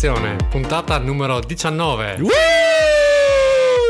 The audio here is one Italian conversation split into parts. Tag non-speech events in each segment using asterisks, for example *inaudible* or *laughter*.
attenzione, puntata numero 19. Woo!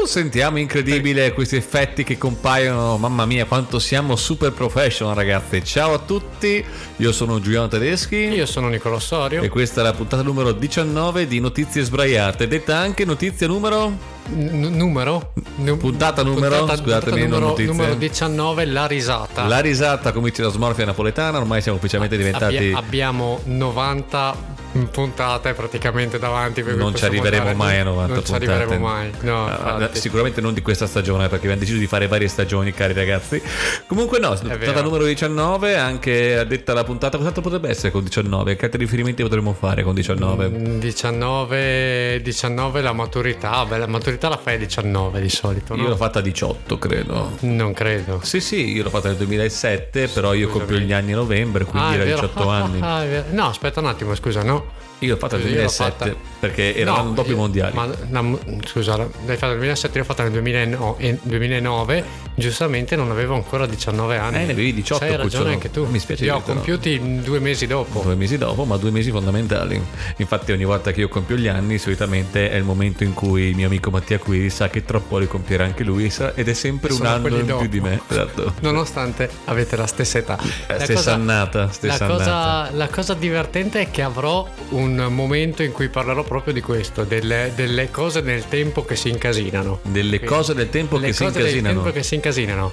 Sentiamo incredibile questi effetti che compaiono. Mamma mia, quanto siamo super professional, ragazzi. Ciao a tutti, io sono Giuliano Tedeschi. Io sono Nicolò Sorio. E questa è la puntata numero 19 di Notizie Sbraiate, detta anche notizia numero N- numero? Nu- puntata numero, puntata, scusatemi, puntata numero, numero 19, la risata. La risata, dice la smorfia napoletana, ormai siamo ufficialmente diventati... Abbia, abbiamo 90 puntate praticamente davanti. Non ci arriveremo mai a 90 non puntate. ci arriveremo mai. No, uh, sicuramente non di questa stagione, perché abbiamo deciso di fare varie stagioni, cari ragazzi. Comunque, no, puntata numero 19, anche detta la puntata. Cos'altro potrebbe essere con 19? Che altri riferimenti potremmo fare con 19? 19, 19 la maturità. Beh, la maturità la fai a 19 di solito. No? Io l'ho fatta a 18, credo. Non credo. Sì, sì, io l'ho fatta nel 2007, però io compio gli anni a novembre, quindi ah, era 18 *laughs* anni. Ah, no, aspetta un attimo, scusa, no. Io l'ho fatta nel 2007 fatta... perché erano no, dopo i mondiali. Ma no, scusa, l'hai fatta nel 2007, io l'ho fatta nel 2009, 2009, giustamente non avevo ancora 19 anni. Eh, ne avevi 18. Hai ragione anche tu. Mi spiace. Io ho compiuti no. due mesi dopo. Due mesi dopo, ma due mesi fondamentali. Infatti ogni volta che io compio gli anni, solitamente è il momento in cui il mio amico Mattia Quiri sa che troppo li compierà anche lui ed è sempre Sono un anno in dopo. più di me. Esatto. Nonostante avete la stessa età. La stessa cosa, annata. Stessa la, annata. Cosa, la cosa divertente è che avrò un momento in cui parlerò proprio di questo, delle, delle cose del tempo che si incasinano. Delle Quindi, cose del tempo che si incasinano. Del tempo che si incasinano.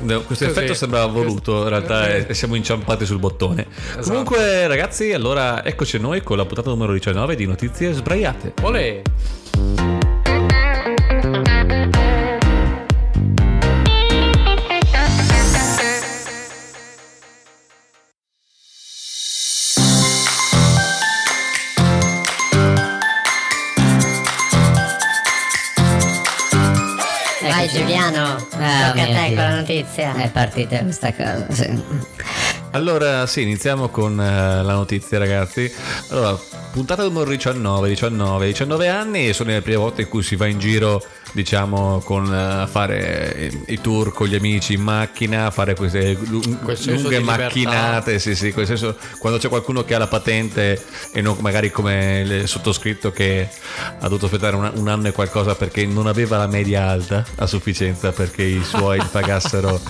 No, questo Così. effetto sembrava voluto, in realtà è, siamo inciampati sul bottone. Esatto. Comunque, ragazzi, allora eccoci noi con la puntata numero 19 di Notizie Sbraiate. Olè! Giuliano, ah, tocca a te con la notizia. È partita questa cosa, sì. Allora, sì, iniziamo con uh, la notizia, ragazzi. Allora, puntata numero 19, 19, 19 anni e sono le prime volte in cui si va in giro diciamo con uh, fare i tour con gli amici in macchina fare queste lunghe macchinate sì, sì, senso, quando c'è qualcuno che ha la patente e non magari come il sottoscritto che ha dovuto aspettare un, un anno e qualcosa perché non aveva la media alta a sufficienza perché i suoi *laughs* pagassero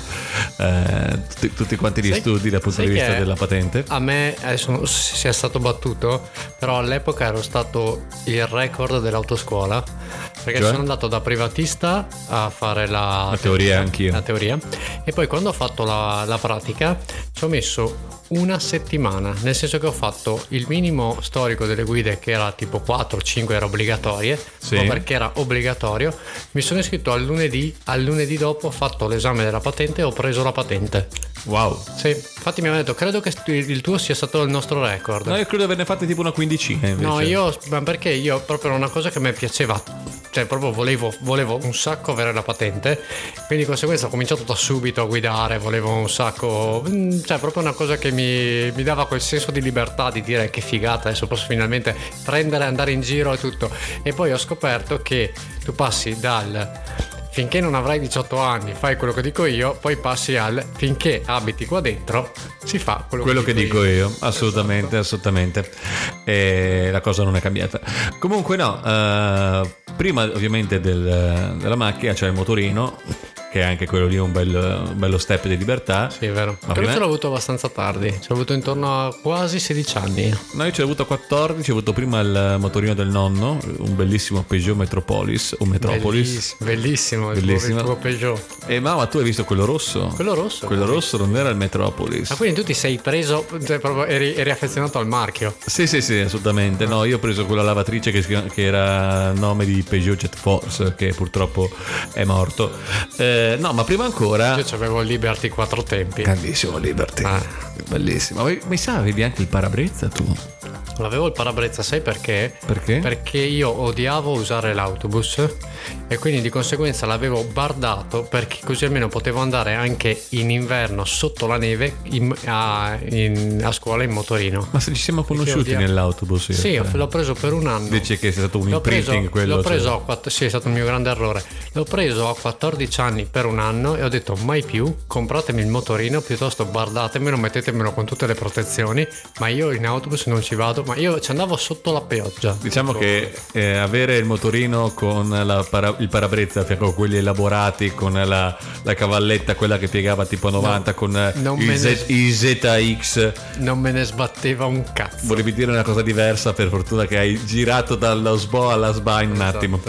eh, tutti, tutti, quanti gli Sai, studi dal punto di vista della patente a me adesso si è stato battuto però all'epoca ero stato il record dell'autoscuola perché cioè? sono andato da privatista a fare la, la teoria anch'io. La teoria. E poi quando ho fatto la, la pratica ci ho messo una settimana, nel senso che ho fatto il minimo storico delle guide che era tipo 4-5 era obbligatorie, sì. perché era obbligatorio, mi sono iscritto al lunedì, al lunedì dopo ho fatto l'esame della patente e ho preso la patente. Wow. Sì, infatti mi hanno detto, credo che il tuo sia stato il nostro record. No, io credo averne fatte tipo una quindicina invece. No, io, ma perché io proprio era una cosa che mi piaceva, cioè proprio volevo, volevo un sacco avere la patente, quindi di conseguenza ho cominciato da subito a guidare, volevo un sacco, mm, cioè proprio una cosa che mi, mi dava quel senso di libertà di dire che figata, adesso posso finalmente prendere, andare in giro e tutto. E poi ho scoperto che tu passi dal finché non avrai 18 anni fai quello che dico io, poi passi al finché abiti qua dentro si fa quello, quello che, dico, io. io. Assolutamente, esatto. assolutamente. E la cosa non è cambiata. Comunque no, uh, prima ovviamente del, della macchina c'è il motorino che è anche quello lì un, bel, un bello step di libertà. Sì, è vero. Ma Però ce l'ho avuto abbastanza tardi, ce l'ho avuto intorno a quasi 16 anni. No, io ce l'ho avuto a 14, ho avuto prima il motorino del nonno, un bellissimo Peugeot Metropolis o Metropolis. Bellissimo, bellissimo, bellissimo. il tuo Peugeot. E mamma, tu hai visto quello rosso? Quello rosso. Quello rosso non era il Metropolis. Ma quindi tu ti sei preso, cioè proprio eri, eri affezionato al marchio? Sì, sì, sì, assolutamente. No, io ho preso quella lavatrice che, che era nome di Peugeot Jet Force, che purtroppo è morto. Eh, no, ma prima ancora ancora. Io avevo Liberty quattro tempi. Grandissimo Liberty. Ah. Bellissimo. Mi sa, avevi anche il parabrezza tu. L'avevo il parabrezza, sai perché? Perché? Perché io odiavo usare l'autobus e quindi di conseguenza l'avevo bardato perché così almeno potevo andare anche in inverno sotto la neve in, a, in, a, scuola in motorino. Ma se ci siamo conosciuti nell'autobus? Io, sì, cioè. l'ho preso per un anno. Dici che è stato un imprinting quello? L'ho preso cioè. a quattro, sì, è stato il mio grande errore. L'ho preso a 14 anni per un anno e ho detto mai più, compratemi il motorino, piuttosto bardatemelo, mettetemelo con tutte le protezioni, ma io in autobus non ci vado ma io ci andavo sotto la pioggia. Diciamo che eh, avere il motorino con la para- il parabrezza fianco a quelli elaborati, con la, la cavalletta, quella che piegava tipo 90, con eh, non il, me ne- Z- il ZX. Non me ne sbatteva un cazzo. Volevi dire una cosa diversa, per fortuna che hai girato dallo SBO alla SBA in un Esatto. attimo.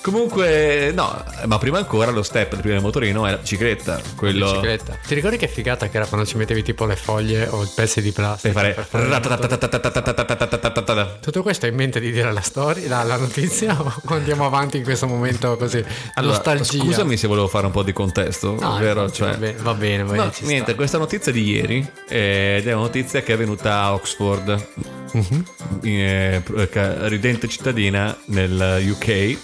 Comunque, no, ma prima ancora lo step del primo motorino è la bicicletta. Quello Bicicletta. Ti ricordi che figata che era quando ci mettevi tipo le foglie o i pezzi di plastica? per per fare. Tutto questo hai in mente di dire la storia, la, notizia o *laughs* andiamo avanti in questo momento così? Allora, Nostalgia. Scusami se volevo fare un po' di contesto, No, infatti, cioè, va bene, va bene, va No, bene, ci niente, sta. questa notizia di ieri eh, ed è una notizia che è venuta a Oxford, Mhm. eh, ca- ridente cittadina nel UK.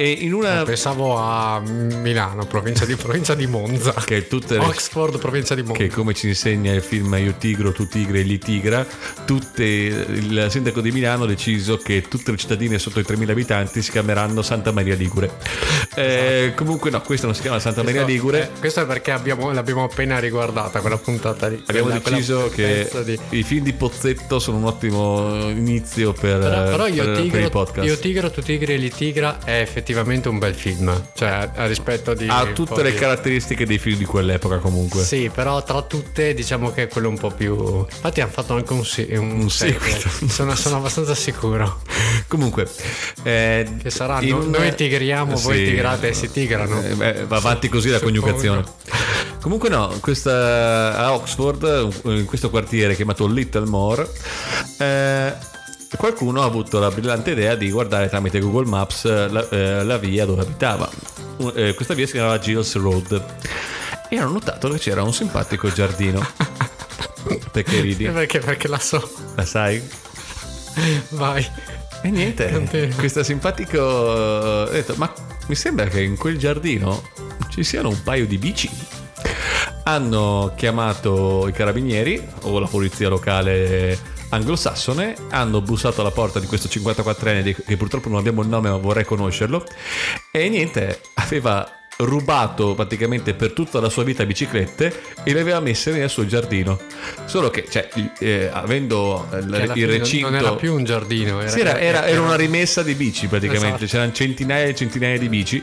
E in una Pensavo a Milano, provincia di, provincia di Monza. che tutte le Oxford, provincia di Monza. che come ci insegna il film Io Tigro, Tu Tigre, Gli Tigra, tutte, il sindaco di Milano ha deciso che tutte le cittadine sotto i 3.000 abitanti si chiameranno Santa Maria Ligure. Eh, comunque no, questa non si chiama Santa Maria Questo- Ligure. eh, questo è perché abbiamo- l'abbiamo appena riguardata quella puntata lì. Abbiamo Quella- deciso quella che di- i film di Pozzetto sono un ottimo inizio per, Però, però io, per- per tigro, i podcast. io tigro, tu tigre e li tigra è effettivamente un bel film. Cioè, a, a rispetto di. ha tutte po' le caratteristiche dei film di quell'epoca comunque. Sì, però tra tutte diciamo che è quello un po' più. Infatti hanno fatto anche un, un, Un seguito. Sono, sono abbastanza sicuro. Comunque, eh, Che sarà in noi tigriamo, voi sì. Tigrate si tigrano. Eh, beh, va avanti così la suppongo. coniugazione. *laughs* Comunque no, questa, a Oxford, in questo quartiere chiamato Littlemore, eh, qualcuno ha avuto la brillante idea di guardare tramite Google Maps la, eh, la via dove abitava. Un- eh, questa via si chiamava Gilles Road e hanno notato che c'era un simpatico giardino. *laughs* Perché ridi? Perché, perché la so. La sai? Vai. E niente, questo simpatico ho detto, ma mi sembra che in quel giardino ci siano un paio di bici. Hanno chiamato i carabinieri o la polizia locale anglosassone, hanno bussato alla porta di questo 54enne di- che purtroppo non abbiamo il nome ma vorrei conoscerlo e niente, aveva rubato praticamente per tutta la sua vita biciclette e le aveva messe nel suo giardino. Solo che, cioè, il- eh, avendo il, Che alla il non- recinto... Non era più un giardino, era, Sì, era, era- era una rimessa di bici praticamente, Esatto. c'erano centinaia e centinaia di bici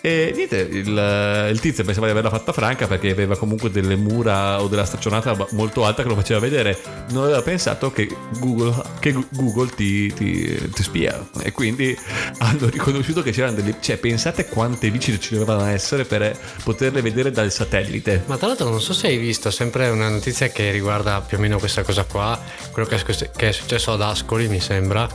e niente, il, il tizio pensava di averla fatta franca perché aveva comunque delle mura o della staccionata molto alta che lo faceva vedere, non aveva pensato che Google, che Google ti, ti- ti spia e quindi *laughs* hanno riconosciuto che c'erano delle... cioè pensate quante bici ci dovevano essere per poterle vedere dal satellite. Ma tra l'altro non so se hai visto sempre una notizia che riguarda più o meno questa cosa qua, quello che è, che è successo ad Ascoli mi sembra,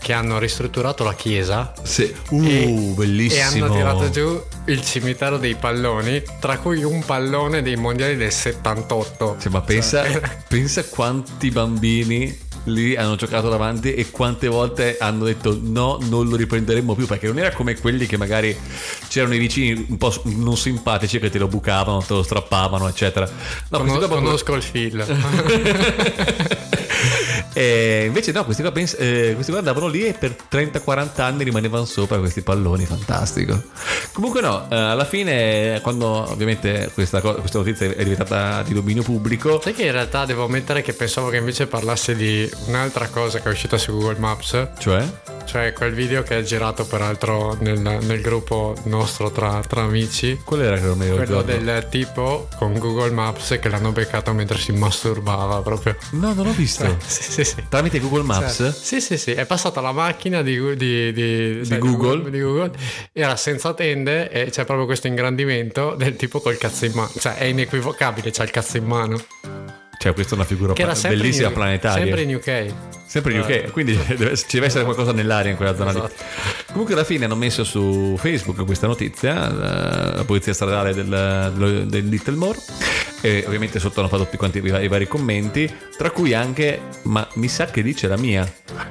che hanno ristrutturato la chiesa Sì. Uh, e, bellissimo. e hanno tirato giù il cimitero dei palloni, tra cui un pallone dei mondiali del 78. Cioè, ma pensa, Cioè, pensa quanti bambini lì hanno giocato davanti e quante volte hanno detto no, non lo riprenderemo più perché non era come quelli che magari c'erano i vicini un po' non simpatici che te lo bucavano, te lo strappavano, eccetera. No, conos- questi qua proprio- conosco il film. E invece no, questi qua, pens- eh, questi qua andavano lì e per 30-40 anni rimanevano sopra questi palloni, fantastico. Comunque no, eh, alla fine quando ovviamente questa, co- questa notizia è diventata di dominio pubblico, Sai che in realtà devo ammettere che pensavo che invece parlasse di un'altra cosa che è uscita su Google Maps, cioè... cioè quel video che è girato peraltro nel, nel gruppo nostro tra, tra amici. Qual era che non mi Quello del tipo con Google Maps che l'hanno beccato mentre si masturbava proprio. No, non ho visto. *laughs* Sì, sì, sì. Tramite Google Maps? Cioè, sì, sì, sì, è passata la macchina di, di, di- sai, Google? di Google, era senza tende e c'è proprio questo ingrandimento del tipo col cazzo in mano, cioè è inequivocabile, c'ha il cazzo in mano. Cioè, questa è una figura Che era bellissima in, planetaria. Sempre in UK. Sempre UK, quindi *laughs* deve- ci deve essere qualcosa nell'aria in quella zona Esatto. lì. Comunque alla fine hanno messo su Facebook questa notizia, la, la polizia stradale del, del, Littlemore, e ovviamente sotto hanno fatto tutti quanti i, va- i vari commenti, tra cui anche, ma mi sa che lì c'è la mia.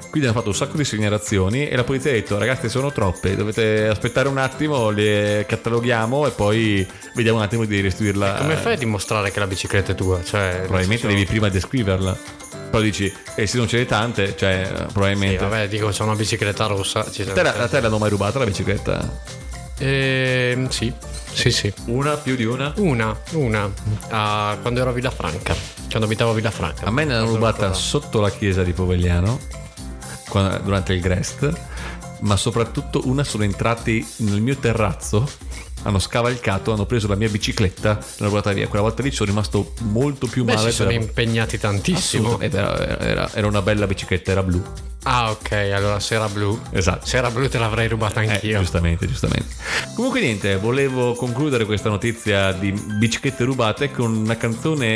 Quindi hanno fatto un sacco di segnalazioni e la polizia ha detto ragazzi sono troppe, dovete aspettare un attimo, le cataloghiamo e poi vediamo un attimo di restituirla. Come fai a dimostrare che la bicicletta è tua? Cioè, Probabilmente devi prima descriverla. Poi dici, e se non ce n'è tante, cioè Sì, probabilmente... vabbè, dico, c'è una bicicletta rossa. Ci A te, la- a te l'hanno mai rubata la bicicletta? Ehm, sì, sì, sì. Una più di una? Una, una, ah, quando ero a Villafranca. quando abitavo a Villafranca. A me ne hanno rubata sotto la chiesa di Povegliano durante il Grest, ma soprattutto una sono entrati nel mio terrazzo, hanno scavalcato, hanno preso la mia bicicletta l'hanno portata via. Quella volta lì sono rimasto molto più Beh, male. si sono per- impegnati tantissimo. Era, era- era una bella bicicletta, era blu. Ah, ok, allora se era blu. Esatto. Se era blu te l'avrei rubata Eh, anch'io. giustamente, giustamente. Comunque niente, volevo concludere questa notizia di biciclette rubate con una canzone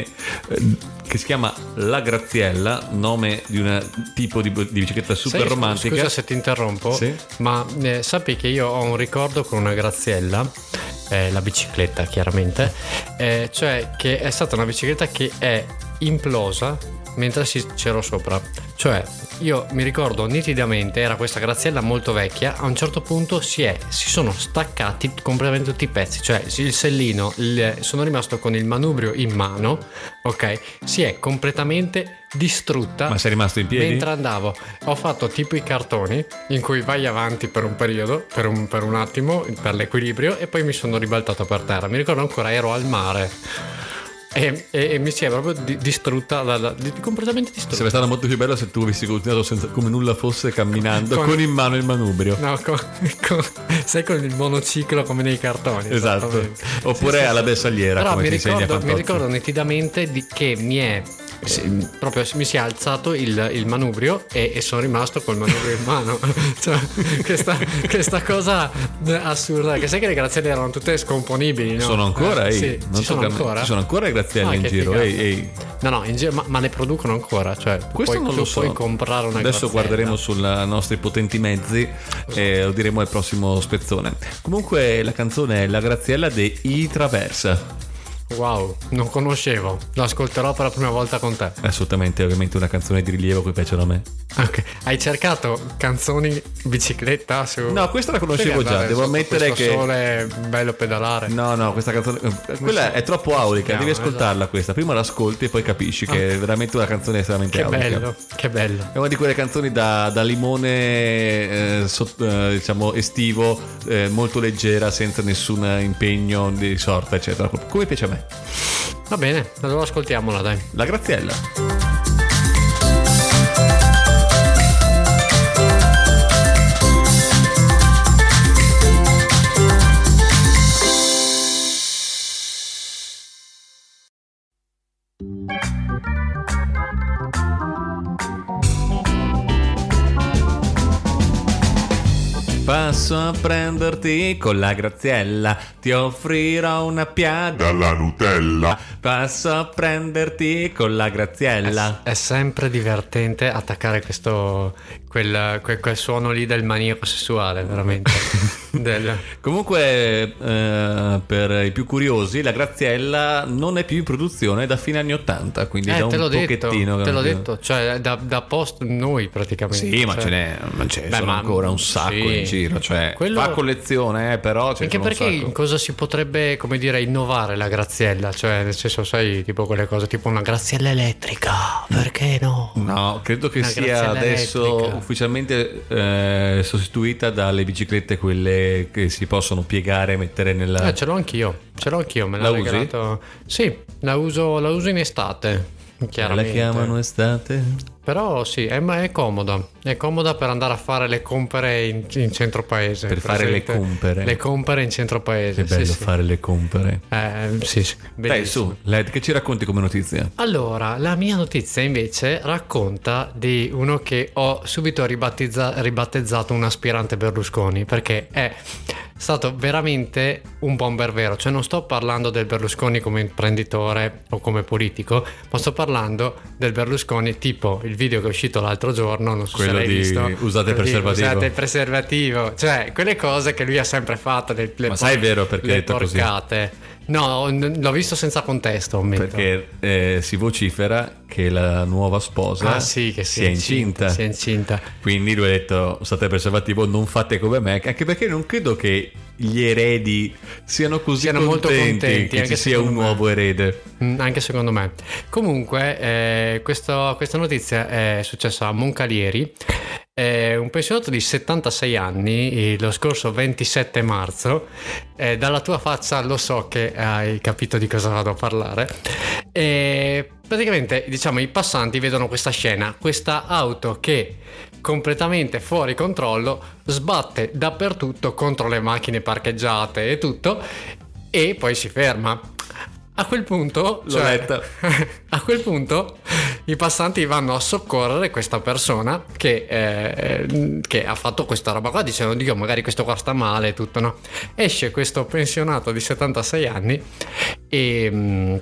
eh, che si chiama La Graziella, nome di un tipo di, bicicletta super Sai, romantica. Scusa se ti interrompo, Sì. ma eh, sappi che io ho un ricordo con una Graziella, eh, la bicicletta chiaramente, eh, cioè che è stata una bicicletta che è implosa mentre c'ero sopra. Cioè, io mi ricordo nitidamente, era questa Graziella molto vecchia, a un certo punto si, è, si sono staccati completamente tutti i pezzi, cioè il sellino, il- sono rimasto con il manubrio in mano, ok? Si è completamente distrutta. Ma sei rimasto in piedi? Mentre andavo, ho fatto tipo i cartoni in cui vai avanti per un periodo, per un, per un attimo, per l'equilibrio, e poi mi sono ribaltato per terra. Mi ricordo ancora, ero al mare. E, e- e mi si è proprio di- distrutta, dalla- di- completamente distrutta. Sarebbe stato molto più bello se tu avessi continuato senza, come nulla fosse camminando Con- con, in mano il manubrio. No, con, con- sai con il monociclo come nei cartoni. Esatto. Oppure Sì, alla sì. bersagliera, Però mi ricordo, mi ricordo nitidamente di che mi è sì, proprio mi si è alzato il, il manubrio e, e sono rimasto col manubrio in mano. *laughs* Cioè, questa, questa cosa assurda. Che sai che le grazielle erano tutte scomponibili, no? Sono ancora, Eh, sì, non ci sono ancora. Ci sono ancora le grazielle Ah, in giro, ehi, ehi. No, no, in giro- ma, ma le producono ancora. Cioè, Questo puoi, non lo so. puoi comprare una Adesso graziella. guarderemo sui nostri potenti mezzi e lo diremo al prossimo spezzone. Comunque la canzone è La Graziella de I Traversa. Wow, non conoscevo. Lo ascolterò per la prima volta con te. Assolutamente ovviamente una canzone di rilievo che piacciono a me. Ok, hai cercato canzoni bicicletta su... No, questa la conoscevo già, devo sotto ammettere che- sole bello pedalare. No, no, questa canzone. Quella è troppo aulica, devi ascoltarla questa. Prima l'ascolti e poi capisci che è veramente una canzone estremamente Che aulica. bello, che bello. È una di quelle canzoni da, da limone, eh, sot- eh, diciamo, estivo, eh, molto leggera, senza nessun impegno di sorta, eccetera. Come piace a me. Va bene, allora ascoltiamola, dai. La Graziella. A prenderti con la Graziella, ti offrirò una piada. dalla Nutella. Passo a prenderti con la Graziella. È sempre divertente attaccare questo... Quel, quel- quel suono lì del maniaco sessuale, veramente. *laughs* Del- Comunque, eh, per i più curiosi, la Graziella non è più in produzione da fine anni 80, quindi Eh, da un detto, pochettino. che te l'ho detto, cioè da, da post noi praticamente. Sì, ma cioè. ce n'è, ma ce Beh, ma- ancora un sacco sì. in giro. Cioè, Quello- fa collezione, eh, però Anche perché in cosa si potrebbe, come dire, innovare la graziella? Cioè, nel senso, sai, tipo quelle cose, tipo una graziella elettrica, perché no? No, credo che Una sia adesso. Ufficialmente eh, sostituita dalle biciclette quelle che si possono piegare e mettere nella... Eh, ce l'ho anch'io, ce l'ho anch'io, me l'ha La usi? regalato. Sì, la uso, la uso in estate, la chiaramente. chiamano estate? Però sì, è, ma è comoda, è comoda per andare a fare le compere in, in centro paese. Per fare le compere. Le compere in centro paese. Che bello sì, sì. fare le compere. Eh, sì, sì, Dai, su, Led, che ci racconti come notizia? Allora, la mia notizia invece racconta di uno che ho subito ribattezza- ribattezzato un aspirante Berlusconi perché è stato veramente un bomber vero, cioè non sto parlando del Berlusconi come imprenditore o come politico, ma sto parlando del Berlusconi tipo il video che è uscito l'altro giorno, non so Quello se l'hai visto. usate il preservativo. Usate il preservativo, cioè quelle cose che lui ha sempre fatto, le, le Ma sai vero perché le detto così? No, l'ho visto senza contesto, ammetto. Perché eh, si vocifera che la nuova sposa Ah sì, che sia incinta. Si è incinta. Quindi lui ha detto, il preservativo, non fate come me, anche perché non credo che gli eredi siano così Siano molto contenti, contenti, che ci sia un me. nuovo erede. Mm, Anche secondo me. Comunque, eh, questo- questa notizia è successa a Moncalieri. Eh, un pensionato di 76 anni, lo scorso 27 marzo, eh, dalla tua faccia lo so che hai capito di cosa vado a parlare, eh, praticamente diciamo i passanti vedono questa scena, questa auto che completamente fuori controllo sbatte dappertutto contro le macchine parcheggiate e tutto e poi si ferma. A quel punto, L'ho cioè, letta. *laughs* a quel punto i passanti vanno a soccorrere questa persona che, eh, che ha fatto questa roba qua dicendo Dio magari questo qua sta male e tutto no esce questo pensionato di 76 anni e mm,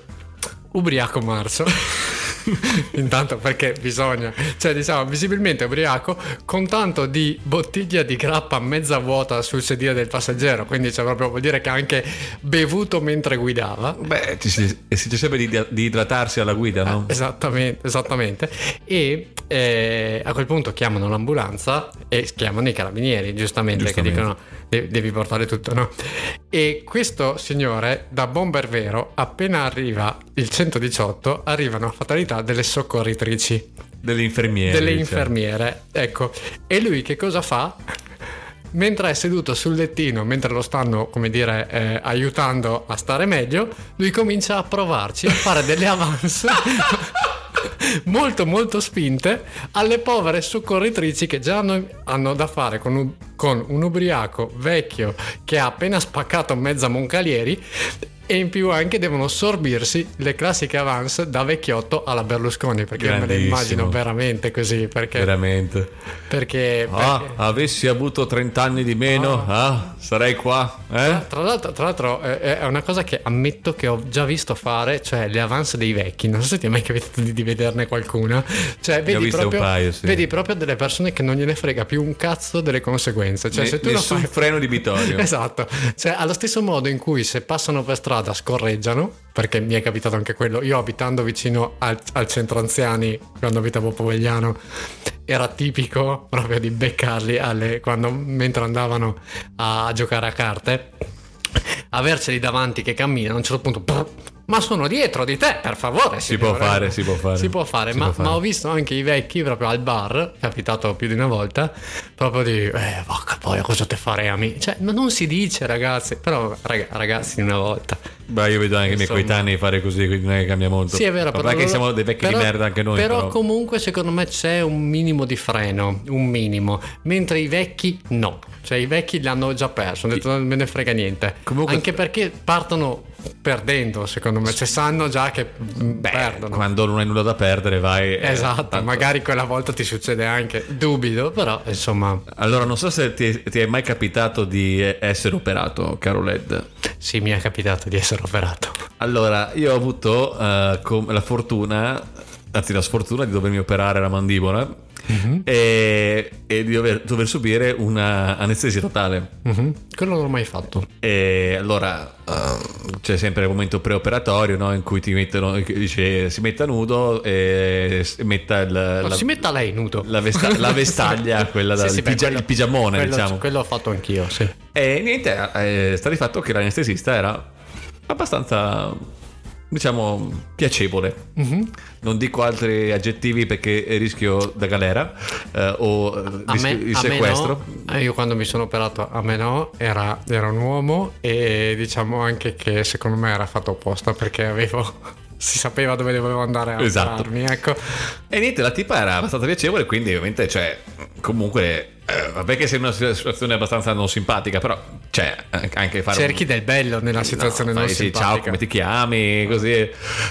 ubriaco marzo *laughs* *laughs* intanto perché bisogna cioè diciamo visibilmente ubriaco con tanto di bottiglia di grappa mezza vuota sul sedile del passeggero quindi cioè proprio vuol dire che ha anche bevuto mentre guidava Beh, ci si, si dice sempre di, di idratarsi alla guida, no? Esattamente, esattamente. E eh, a quel punto chiamano l'ambulanza e chiamano i carabinieri, giustamente, che Giustamente. dicono "De- devi portare tutto, no? E questo signore, da bomber vero, appena arriva il 118, arrivano a fatalità delle soccorritrici, Delle infermiere. delle diciamo. infermiere, ecco. E lui che cosa fa? Mentre è seduto sul lettino, mentre lo stanno, come dire, eh, aiutando a stare meglio, lui comincia a provarci a fare delle avance *laughs* molto molto spinte alle povere soccorritrici che già hanno, hanno da fare con un, con un ubriaco vecchio che ha appena spaccato mezza Moncalieri e in più anche devono sorbirsi le classiche avance da vecchiotto alla Berlusconi perché me le immagino veramente così perché, Veramente. perché, Ah, perché- avessi avuto 30 anni di meno, ah, sarei qua. Eh? Tra l'altro, tra l'altro eh, è una cosa che ammetto che ho già visto fare, cioè le avance dei vecchi. Non so se ti è mai capitato di, di vederne qualcuna. Cioè, vedi, proprio, paio, sì. vedi proprio delle persone che non gliene frega più un cazzo delle conseguenze. Cioè, Ne- se tu nessun fai. freno di Vittorio. *laughs* Esatto, cioè allo stesso modo in cui se passano per strada scorreggiano, perché mi è capitato anche quello, io abitando vicino al, al centro anziani quando abitavo a Povegliano, era tipico proprio di beccarli alle- quando, mentre andavano a giocare a carte, averceli davanti che camminano, a un certo punto... brr, ma sono dietro di te, per favore. Si può signore." fare, si può fare. Si può fare, Si ma, può fare. ma ho visto anche i vecchi proprio al bar, è capitato più di una volta, proprio di, eh, vacca poi cosa te farei a me? Cioè, ma non si dice ragazzi, però raga- ragazzi una volta. Beh, io vedo anche i miei coetanei fare così, quindi non è che cambia molto. Sì, è vero, però... che siamo dei vecchi però- di merda anche noi. Però, Però, comunque secondo me c'è un minimo di freno, un minimo, mentre i vecchi no. Cioè i vecchi l'hanno già perso, hanno detto non me ne frega niente. Comunque- Anche perché partono perdendo, secondo me, cioè sanno già che Beh, perdono. quando non hai nulla da perdere, vai. eh, Esatto, tanto- magari quella volta ti succede anche, dubito, però insomma, Allora, non so se ti, ti è mai capitato di essere operato, caro Led. sì, mi è capitato di essere operato. Allora, io ho avuto eh, com- la fortuna, anzi la sfortuna di dovermi operare la mandibola Mhm. e, e di dover, dover subire una anestesia totale. Mhm. Quello non l'ho mai fatto. E allora eh, c'è sempre il momento preoperatorio no, in cui ti mettono, dice si metta nudo e metta il, Ma la, si metta lei nudo. la vesta- la *laughs* vestaglia, quella da- il beh, pigia- il pigiamone, quello, diciamo. Quello ho fatto anch'io, sì. E niente, eh, sta di fatto che l'anestesista era abbastanza, diciamo, piacevole. Mhm. Non dico altri aggettivi perché rischio da galera eh, o eh, A rischio me, il sequestro. no. Eh, Io quando mi sono operato a me no, era, era un uomo e diciamo anche che secondo me era fatto apposta perché avevo... *laughs* Si sapeva dove dovevo andare a Esatto. operarmi, ecco. E niente, la tipa era abbastanza piacevole, quindi ovviamente, cioè, comunque, eh, vabbè che sei in una situazione abbastanza non simpatica, però, cioè, anche fare... un- Cerchi del bello nella situazione No, non fai, sì, simpatica. ciao, come ti chiami? Così.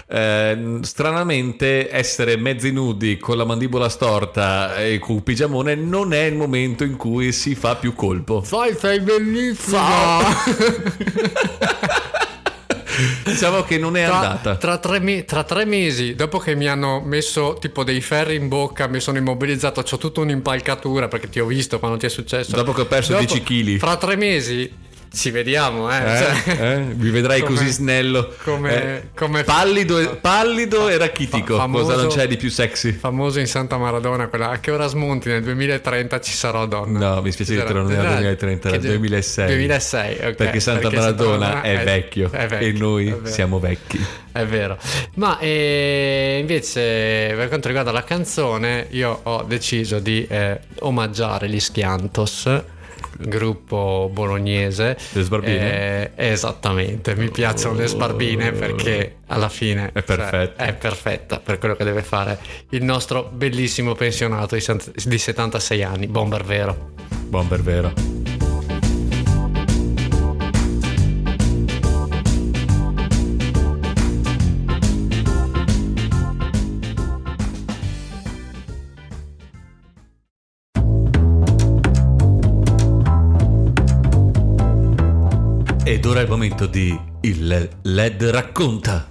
Eh, stranamente, essere mezzi nudi con la mandibola storta e con un pigiamone non è il momento in cui si fa più colpo. Sai, sei bellissimo! *laughs* Diciamo che non è Tra, andata. tra tre me- tra tre mesi, dopo che mi hanno messo tipo dei ferri in bocca, mi sono immobilizzato, ho tutta un'impalcatura perché ti ho visto quando ti è successo. Dopo che ho perso 10 chili. Fra tre mesi ci vediamo, eh. Eh? cioè, Eh? Mi vedrai come- così snello. come- Eh? come- pallido, e- pallido e rachitico. Fa- famoso- Cosa non c'è di più sexy? famoso in Santa Maradona, quella a che ora smonti nel 2030 ci sarò donna. No, mi spiace dirtelo, non era Era- 2030, era che- 2006. 2006, ok. Perché Santa Maradona è, vecchio, è vecchio, e noi è siamo vecchi. È vero. Ma eh, invece per quanto riguarda la canzone, io ho deciso di eh, omaggiare gli Schiantos gruppo bolognese. Le sbarbine? Eh, esattamente, mi piacciono le sbarbine perché alla fine È cioè, perfetta. è perfetta per quello che deve fare il nostro bellissimo pensionato di 76 anni, bomber vero. Bomber vero. Ora è il momento di Il LED racconta.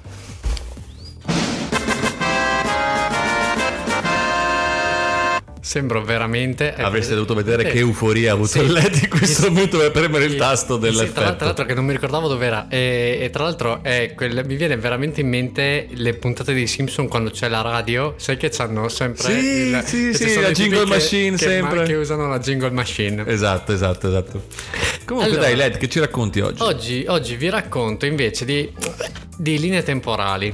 Sembro veramente... Avreste dovuto vedere Sì. che euforia ha avuto Sì. il LED in questo Sì. momento per premere il tasto Sì, tra, dell'effetto. tra l'altro che non mi ricordavo dove era e, e tra l'altro è quel- mi viene veramente in mente le puntate dei Simpson quando c'è la radio sai che c'hanno sempre Sì, il- sì, sì, la jingle machine che, sempre. che usano la jingle machine Esatto, esatto, esatto. Comunque Allora. dai LED, che ci racconti oggi? oggi, oggi vi racconto invece di, di linee temporali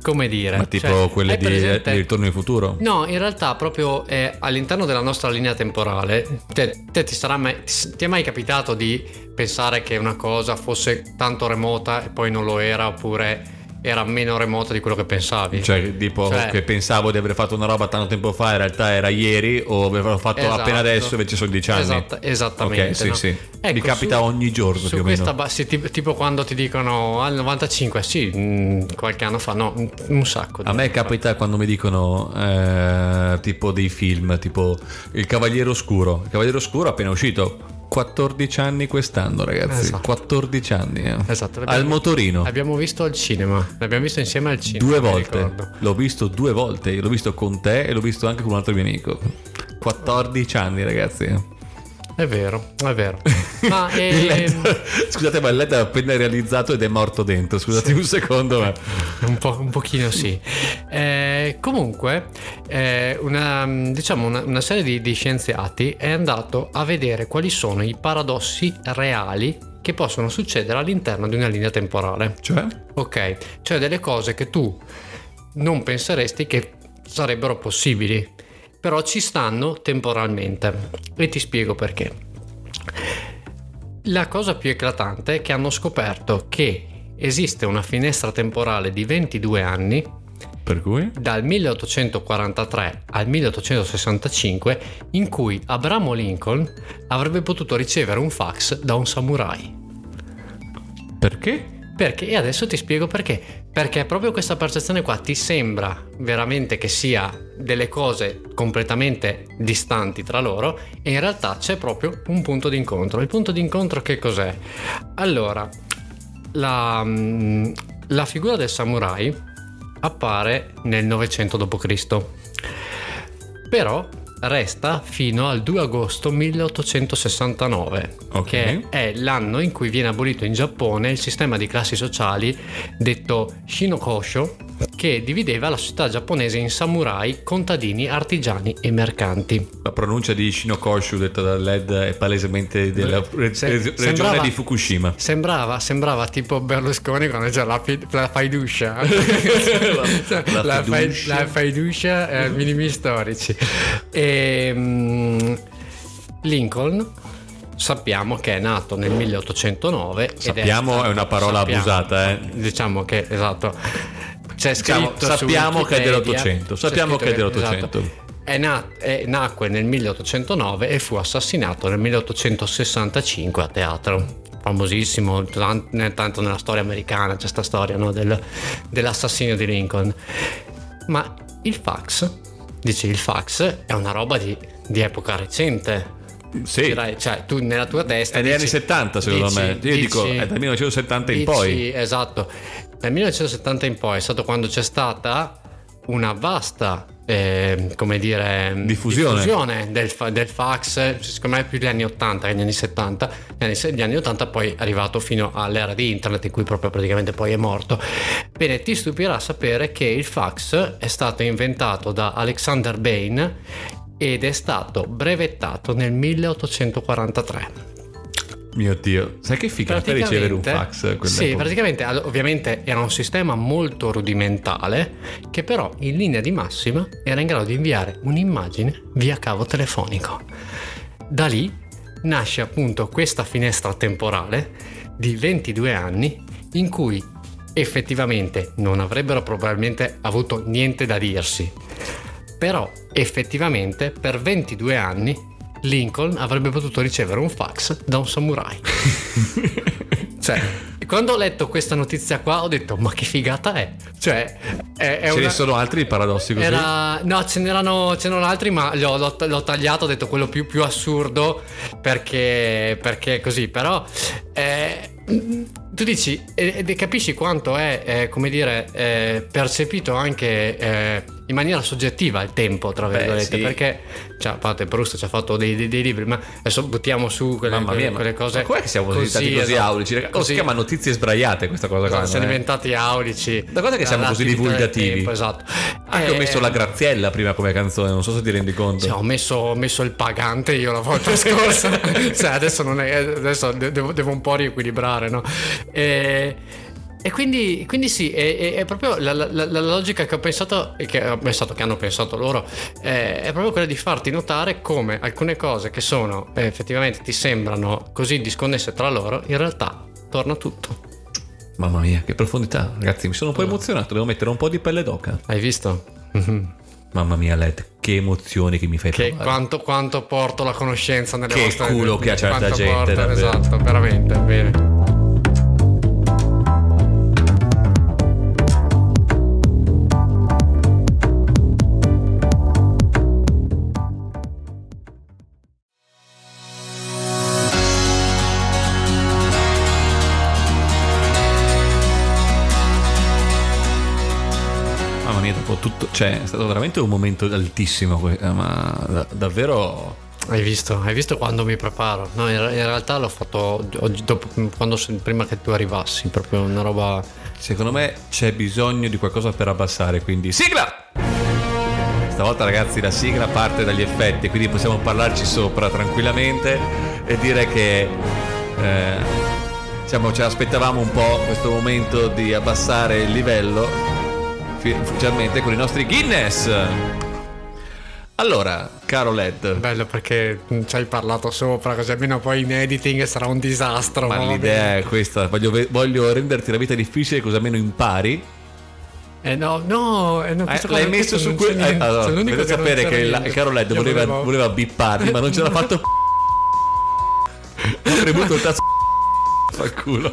come dire Ma tipo Cioè, quelle di, presente- di Ritorno in futuro? No, in realtà proprio eh, all'interno della nostra linea temporale, te, te ti, sarà mai, ti è mai capitato di pensare che una cosa fosse tanto remota e poi non lo era oppure era meno remota di quello che pensavi? Cioè, tipo Cioè- che pensavo di aver fatto una roba tanto tempo fa, in realtà era ieri, o avevo fatto Esatto. appena adesso, invece sono dieci anni. Esatto, esattamente. Ok, sì, no? sì. Ecco, Mi capita su- ogni giorno più o questa meno. ba- sì, tipo, tipo quando ti dicono al 95, sì, mh, qualche anno fa, no, un, sacco. A me anni fa. capita quando mi dicono eh, tipo dei film, tipo Il Cavaliere Oscuro. Il Cavaliere Oscuro appena uscito. 14 anni quest'anno, ragazzi. Esatto. 14 anni. eh. Esatto, Al motorino. L'abbiamo visto al cinema, l'abbiamo visto insieme al cinema. Due volte. L'ho visto due volte. L'ho visto con te e l'ho visto anche con un altro mio amico. 14 anni, ragazzi. È vero, è vero. *laughs* Ma Il ehm, LED- *laughs* Scusate, ma il LED è appena realizzato ed è morto dentro. Scusate un secondo, ma. *laughs* un, po', un pochino sì. Eh, comunque, eh, una, diciamo una, una serie di, di scienziati è andato a vedere quali sono i paradossi reali che possono succedere all'interno di una linea temporale. Cioè? Ok, cioè delle cose che tu non penseresti che sarebbero possibili, però ci stanno temporalmente. E ti spiego perché. La cosa più eclatante è che hanno scoperto che esiste una finestra temporale di 22 anni Per cui? dal 1843 al 1865 in cui Abramo Lincoln avrebbe potuto ricevere un fax da un samurai. Perché? Perché? E adesso ti spiego perché. Perché proprio questa percezione qua ti sembra veramente che sia delle cose completamente distanti tra loro e in realtà c'è proprio un punto d'incontro. Il punto d'incontro che cos'è? Allora, la, mm, la figura del samurai appare nel 900 d.C. Però resta fino al 2 agosto 1869, Ok. che è l'anno in cui viene abolito in Giappone il sistema di classi sociali detto Shinokosho, che divideva la società giapponese in samurai, contadini, artigiani e mercanti. La pronuncia di Shinokoshu detta da LED è palesemente della re- Se- re- regione sembrava- di Fukushima. Sembrava, sembrava tipo Berlusconi quando c'è la, fi- la fiducia. *laughs* La- *laughs* la fai- fiducia. la fiducia eh, minimi storici. E, mm, Lincoln sappiamo che è nato nel 1809. ed Sappiamo stato- è una parola sappiamo, abusata, eh. Diciamo che, esatto. C'è Diciamo, scritto su sappiamo che è dell'Ottocento, sappiamo che è dell'Ottocento. esatto. È nat- è- nacque nel 1809 e fu assassinato nel 1865 a teatro. Famosissimo, tanto nella storia americana c'è questa storia no, del- dell'assassinio di Lincoln. Ma il fax, dici il fax è una roba di, di epoca recente. Sì, Direi, cioè tu nella tua testa... è degli anni 70 secondo dici- me. Io dici- dico è dal 1970 in Dici, poi. Esatto. Dal 1970 in poi è stato quando c'è stata una vasta, eh, come dire, Diffusione. diffusione del, fa- del fax, secondo me più gli anni 80 che gli anni 70. Gli anni, gli anni 80 poi è arrivato fino all'era di internet in cui proprio praticamente poi è morto. Bene, ti stupirà sapere che il fax è stato inventato da Alexander Bain ed è stato brevettato nel 1843. Mio Dio, sai che figata ricevere un fax? Sì, praticamente ovviamente era un sistema molto rudimentale che però in linea di massima era in grado di inviare un'immagine via cavo telefonico. Da lì nasce appunto questa finestra temporale di 22 anni in cui effettivamente non avrebbero probabilmente avuto niente da dirsi. Però effettivamente per 22 anni Lincoln avrebbe potuto ricevere un fax da un samurai. *laughs* cioè, quando ho letto questa notizia qua ho detto ma che figata è? Cioè, è, è Ce una... ne sono altri paradossi così? Era... No, ce n'erano, ce n'erano altri, ma l'ho, l'ho- l'ho tagliato, ho detto quello più, più assurdo perché, perché così, però eh, tu dici e, e capisci quanto è, eh, come dire, eh, percepito anche eh, in maniera soggettiva il tempo, tra Beh, virgolette, sì. perché cioè, a parte Proust ci ha fatto dei, dei- dei libri, ma adesso buttiamo su quelle, Mamma mia, ma quelle cose. ma com'è che siamo diventati così, esatto, aulici? Così. si chiama notizie sbraiate questa cosa qua? Siamo è? diventati aulici. Da cosa che siamo così divulgativi? tempo, esatto. Anche ho Eh, messo la Graziella prima come canzone, non so se ti rendi conto. Sì, ho, messo, ho messo il pagante io la volta *laughs* scorsa. cioè, adesso, non è, adesso de- devo, devo un po' riequilibrare, no? E, e quindi, quindi sì, è, è- è proprio la, la- la- logica che ho pensato, che ho pensato, che hanno pensato loro, eh, è proprio quella di farti notare come alcune cose che sono eh, effettivamente ti sembrano così disconnesse tra loro, in realtà torna tutto. Mamma mia, che profondità, ragazzi, mi sono un po' emozionato, devo mettere un po' di pelle d'oca. Hai visto? Mhm. Mamma mia, Led, che emozioni che mi fai Che provare. quanto, quanto porto la conoscenza nelle Che vostre culo che ha certa gente, porto, davvero. esatto, veramente, bene. Cioè, è stato veramente un momento altissimo, eh, ma da- davvero... Hai visto, hai visto quando mi preparo? No, in, in realtà l'ho fatto oggi dopo, quando, prima che tu arrivassi, proprio una roba... Secondo me c'è bisogno di qualcosa per abbassare, quindi sigla! Stavolta ragazzi la sigla parte dagli effetti, quindi possiamo parlarci sopra tranquillamente e dire che eh, diciamo, ce l'aspettavamo un po' questo momento di abbassare il livello ufficialmente con i nostri Guinness. Allora, caro Led, Bello perché ci hai parlato sopra, così almeno poi in editing sarà un disastro. ma va l'idea è questa, voglio, voglio renderti la vita difficile così almeno impari Eh no, no, eh, no Eh, l'hai messo su quel. eh, allora, dovete non sapere che il, caro Led voleva, volevo- voleva bipparli, ma non ce l'ha fatto. *laughs* Ho premuto *laughs* il tasto. Fa culo.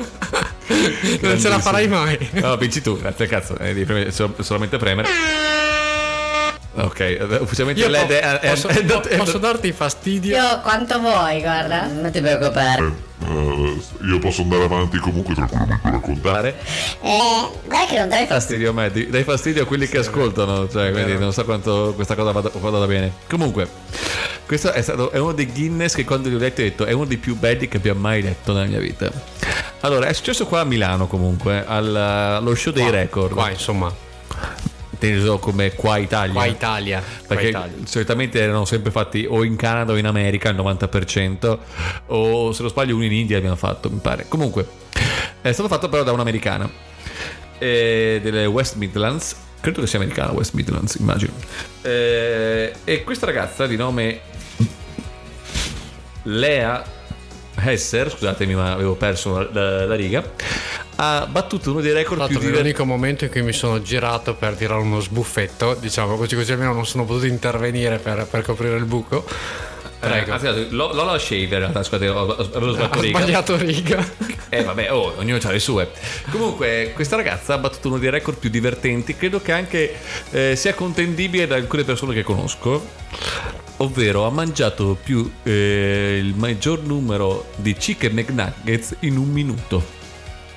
Non ce la farai mai. No, vinci tu, grazie cazzo. eh, devi premere- sol- solamente premere. Ok, eh, ufficialmente Io Led po- è, è- posso, è- po- è- posso darti fastidio? Io quanto vuoi, guarda. Non ti preoccupare. Eh, io posso andare avanti comunque tranquillamente a raccontare. Eh, guarda che non dai fastidio. a me, dai fastidio a quelli che ascoltano, cioè, quindi non so quanto questa cosa vada, vada bene. Comunque, questo è stato è uno dei Guinness che quando li ho letti ho detto è uno dei più belli che abbia mai letto nella mia vita. Allora, è successo qua a Milano comunque, al- allo show dei Qua- record, Qua, insomma, inteso come qua Italia. qua Italia. Qua Perché Italia. solitamente erano sempre fatti o in Canada o in America il 90%, o se non sbaglio uno in India abbiamo fatto, mi pare. Comunque, è stato fatto però da un'americana eh, delle West Midlands. Credo che sia americana West Midlands, immagino. Eh, e questa ragazza di nome Lea Hesser, scusatemi ma avevo perso la, la- la riga, ha battuto uno dei record più divertenti. l'unico momento in cui mi sono girato per tirare uno sbuffetto, diciamo così, così almeno non sono potuto intervenire per, per coprire il buco. Prego. Eh, scusate, Lo- Lola Shaver, in realtà, scusate, ho- ho- avevo sbagliato Ho riga. sbagliato riga. *laughs* Eh vabbè, oh, ognuno ha le sue. Comunque, questa ragazza ha battuto uno dei record più divertenti, credo che anche eh, sia contendibile da alcune persone che conosco. Ovvero ha mangiato più eh, il maggior numero di chicken McNuggets in un minuto.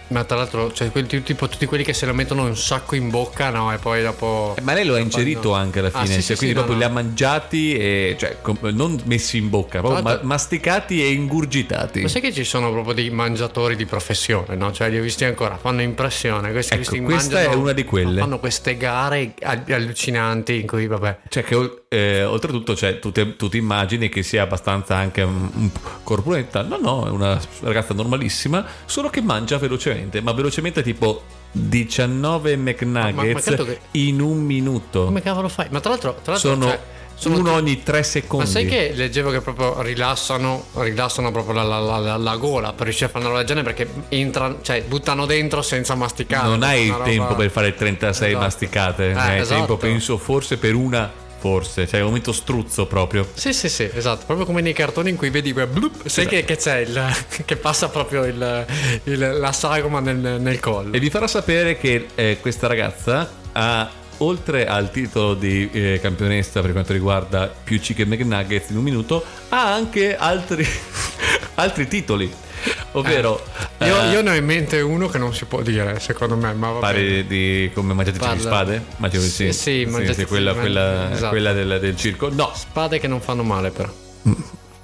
Ma tra l'altro, cioè, quel- tipo tutti quelli che se lo mettono un sacco in bocca, no? E poi dopo. Eh, Ma lei lo ha inserito no. anche alla Ah, fine, sì, cioè, sì, quindi sì, proprio no, li ha mangiati e cioè com- non messi in bocca, proprio ma- masticati e ingurgitati. Ma sai che ci sono proprio dei mangiatori di professione, no? Cioè, li ho visti ancora, fanno impressione. Questi, Ecco, questi questa mangiano- è una di quelle. Fanno queste gare all- allucinanti in cui, vabbè. Cioè che eh, oltretutto cioè, tu, ti, tu ti immagini che sia abbastanza anche po' corpulenta. No, no, è una ragazza normalissima, solo che mangia velocemente, ma velocemente tipo 19 McNuggets Ma- ma credo che- in un minuto. Come cavolo fai? Ma tra l'altro, tra l'altro Sono cioè, sono uno ogni tre secondi. Ma sai che leggevo che proprio rilassano, rilassano proprio la, la- la- la- la gola per riuscire a fare una genere perché entrano, cioè buttano dentro senza masticare. non hai il roba- tempo per fare 36 Esatto. masticate, Eh, hai esatto. tempo penso forse per una, forse, cioè un momento struzzo proprio. Sì, sì, sì, esatto. Proprio come nei cartoni in cui vedi quel blup, sai Esatto. che, che c'è il. *laughs* che passa proprio il, il- la sagoma nel, nel collo. E vi farò sapere che eh, questa ragazza ha, oltre al titolo di eh, campionessa per quanto riguarda più chicken McNuggets in un minuto, ha anche altri, *laughs* altri titoli. *laughs* Ovvero, Io, eh, io ne ho in mente uno che non si può dire, secondo me, ma pare di come mangiatrice di spade? Di sì. Sì, sì, mangiatrice- quella, quella, esatto. quella del, del circo. No, Spade che non fanno male, però.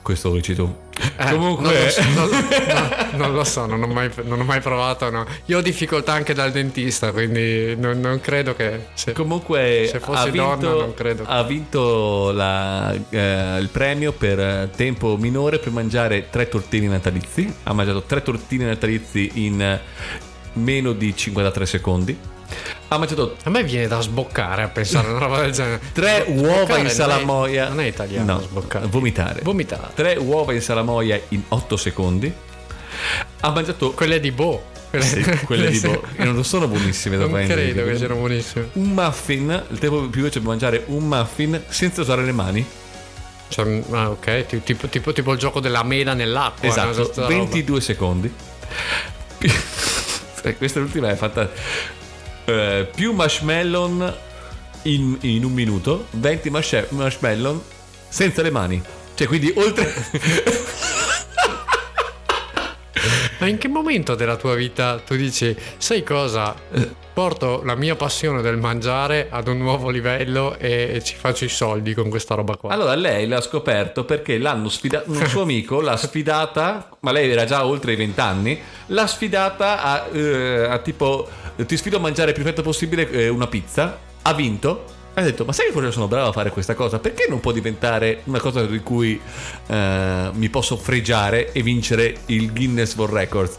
Questo lo dici tu. Eh, Comunque, non lo, so, non- *laughs* no, non lo so, non ho mai, non ho mai provato. No. Io ho difficoltà anche dal dentista, quindi non, non credo che. se- Comunque Se fossi ha vinto, donna, non credo. ha vinto la- eh, il premio per eh, tempo minore per mangiare tre tortini natalizi. Ha mangiato tre tortini natalizi in eh, meno di 53 secondi. Ha mangiato A me viene da sboccare a pensare a una roba del genere. *laughs* tre uova non in è- salamoia. Non è italiano, No, sboccare. vomitare. Vomitare. Tre uova in salamoia in 8 secondi. Ha mangiato Quelle di Bo. Quelle, sì, quelle di Bo, che non sono buonissime da Non prendere. credo che siano buonissime. Un muffin, il tempo più veloce per mangiare un muffin senza usare le mani. Cioè, ah, ok, ti- tipo, tipo, tipo il gioco della mela nell'acqua. no? Esatto, Questa roba. 22 secondi. *laughs* Questa ultima è fatta eh, più marshmallow in, in un minuto, 20 marsh- marshmallow senza le mani. Cioè, quindi oltre *laughs* Ma in che momento della tua vita tu dici, sai cosa? Porto la mia passione del mangiare ad un nuovo livello e, ci faccio i soldi con questa roba qua. Allora lei l'ha scoperto perché l'hanno sfidato, un suo amico l'ha sfidata, ma lei era già oltre i 20 anni, l'ha sfidata a, eh, a tipo ti sfido a mangiare il più presto possibile eh, una pizza, ha vinto. Ha detto, ma sai che forse sono bravo a fare questa cosa? Perché non può diventare una cosa di cui eh, mi posso fregiare e vincere il Guinness World Records?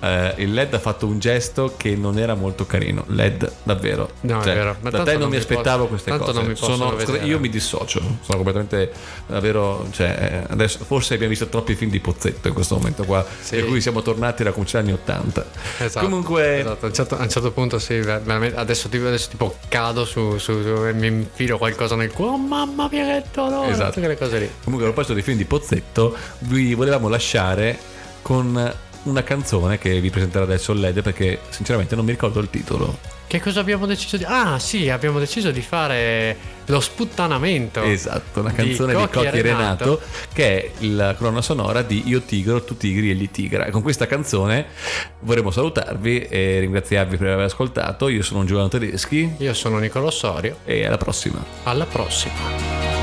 Eh, il LED ha fatto un gesto che non era molto carino. LED, davvero. No, è Cioè, vero. Ma Da te non, non mi aspettavo posso- queste cose. mi Sono- io mi dissocio, sono completamente davvero, cioè, adesso forse abbiamo visto troppi film di Pozzetto in questo momento qua, Sì. per cui siamo tornati alla cominciare anni 80. Esatto, Comunque, esatto. A, un certo, a un certo punto sì, adesso, adesso tipo cado su, su- su- mi infilo qualcosa nel cuore. Oh mamma mia che dolore! Esatto. Quelle cose lì. comunque a proposito dei film di Pozzetto, vi volevamo lasciare con una canzone che vi presenterà adesso LED perché sinceramente non mi ricordo il titolo. Che cosa abbiamo deciso di... Ah sì, abbiamo deciso di fare lo sputtanamento. Esatto, una canzone di Cocchi e e Renato. Renato che è la colonna sonora di Io Tigro, tu Tigri e gli Tigra. E con questa canzone vorremmo salutarvi e ringraziarvi per aver ascoltato. Io sono Giovanni Tedeschi Io sono Nicolò Sorio. e alla prossima. Alla prossima.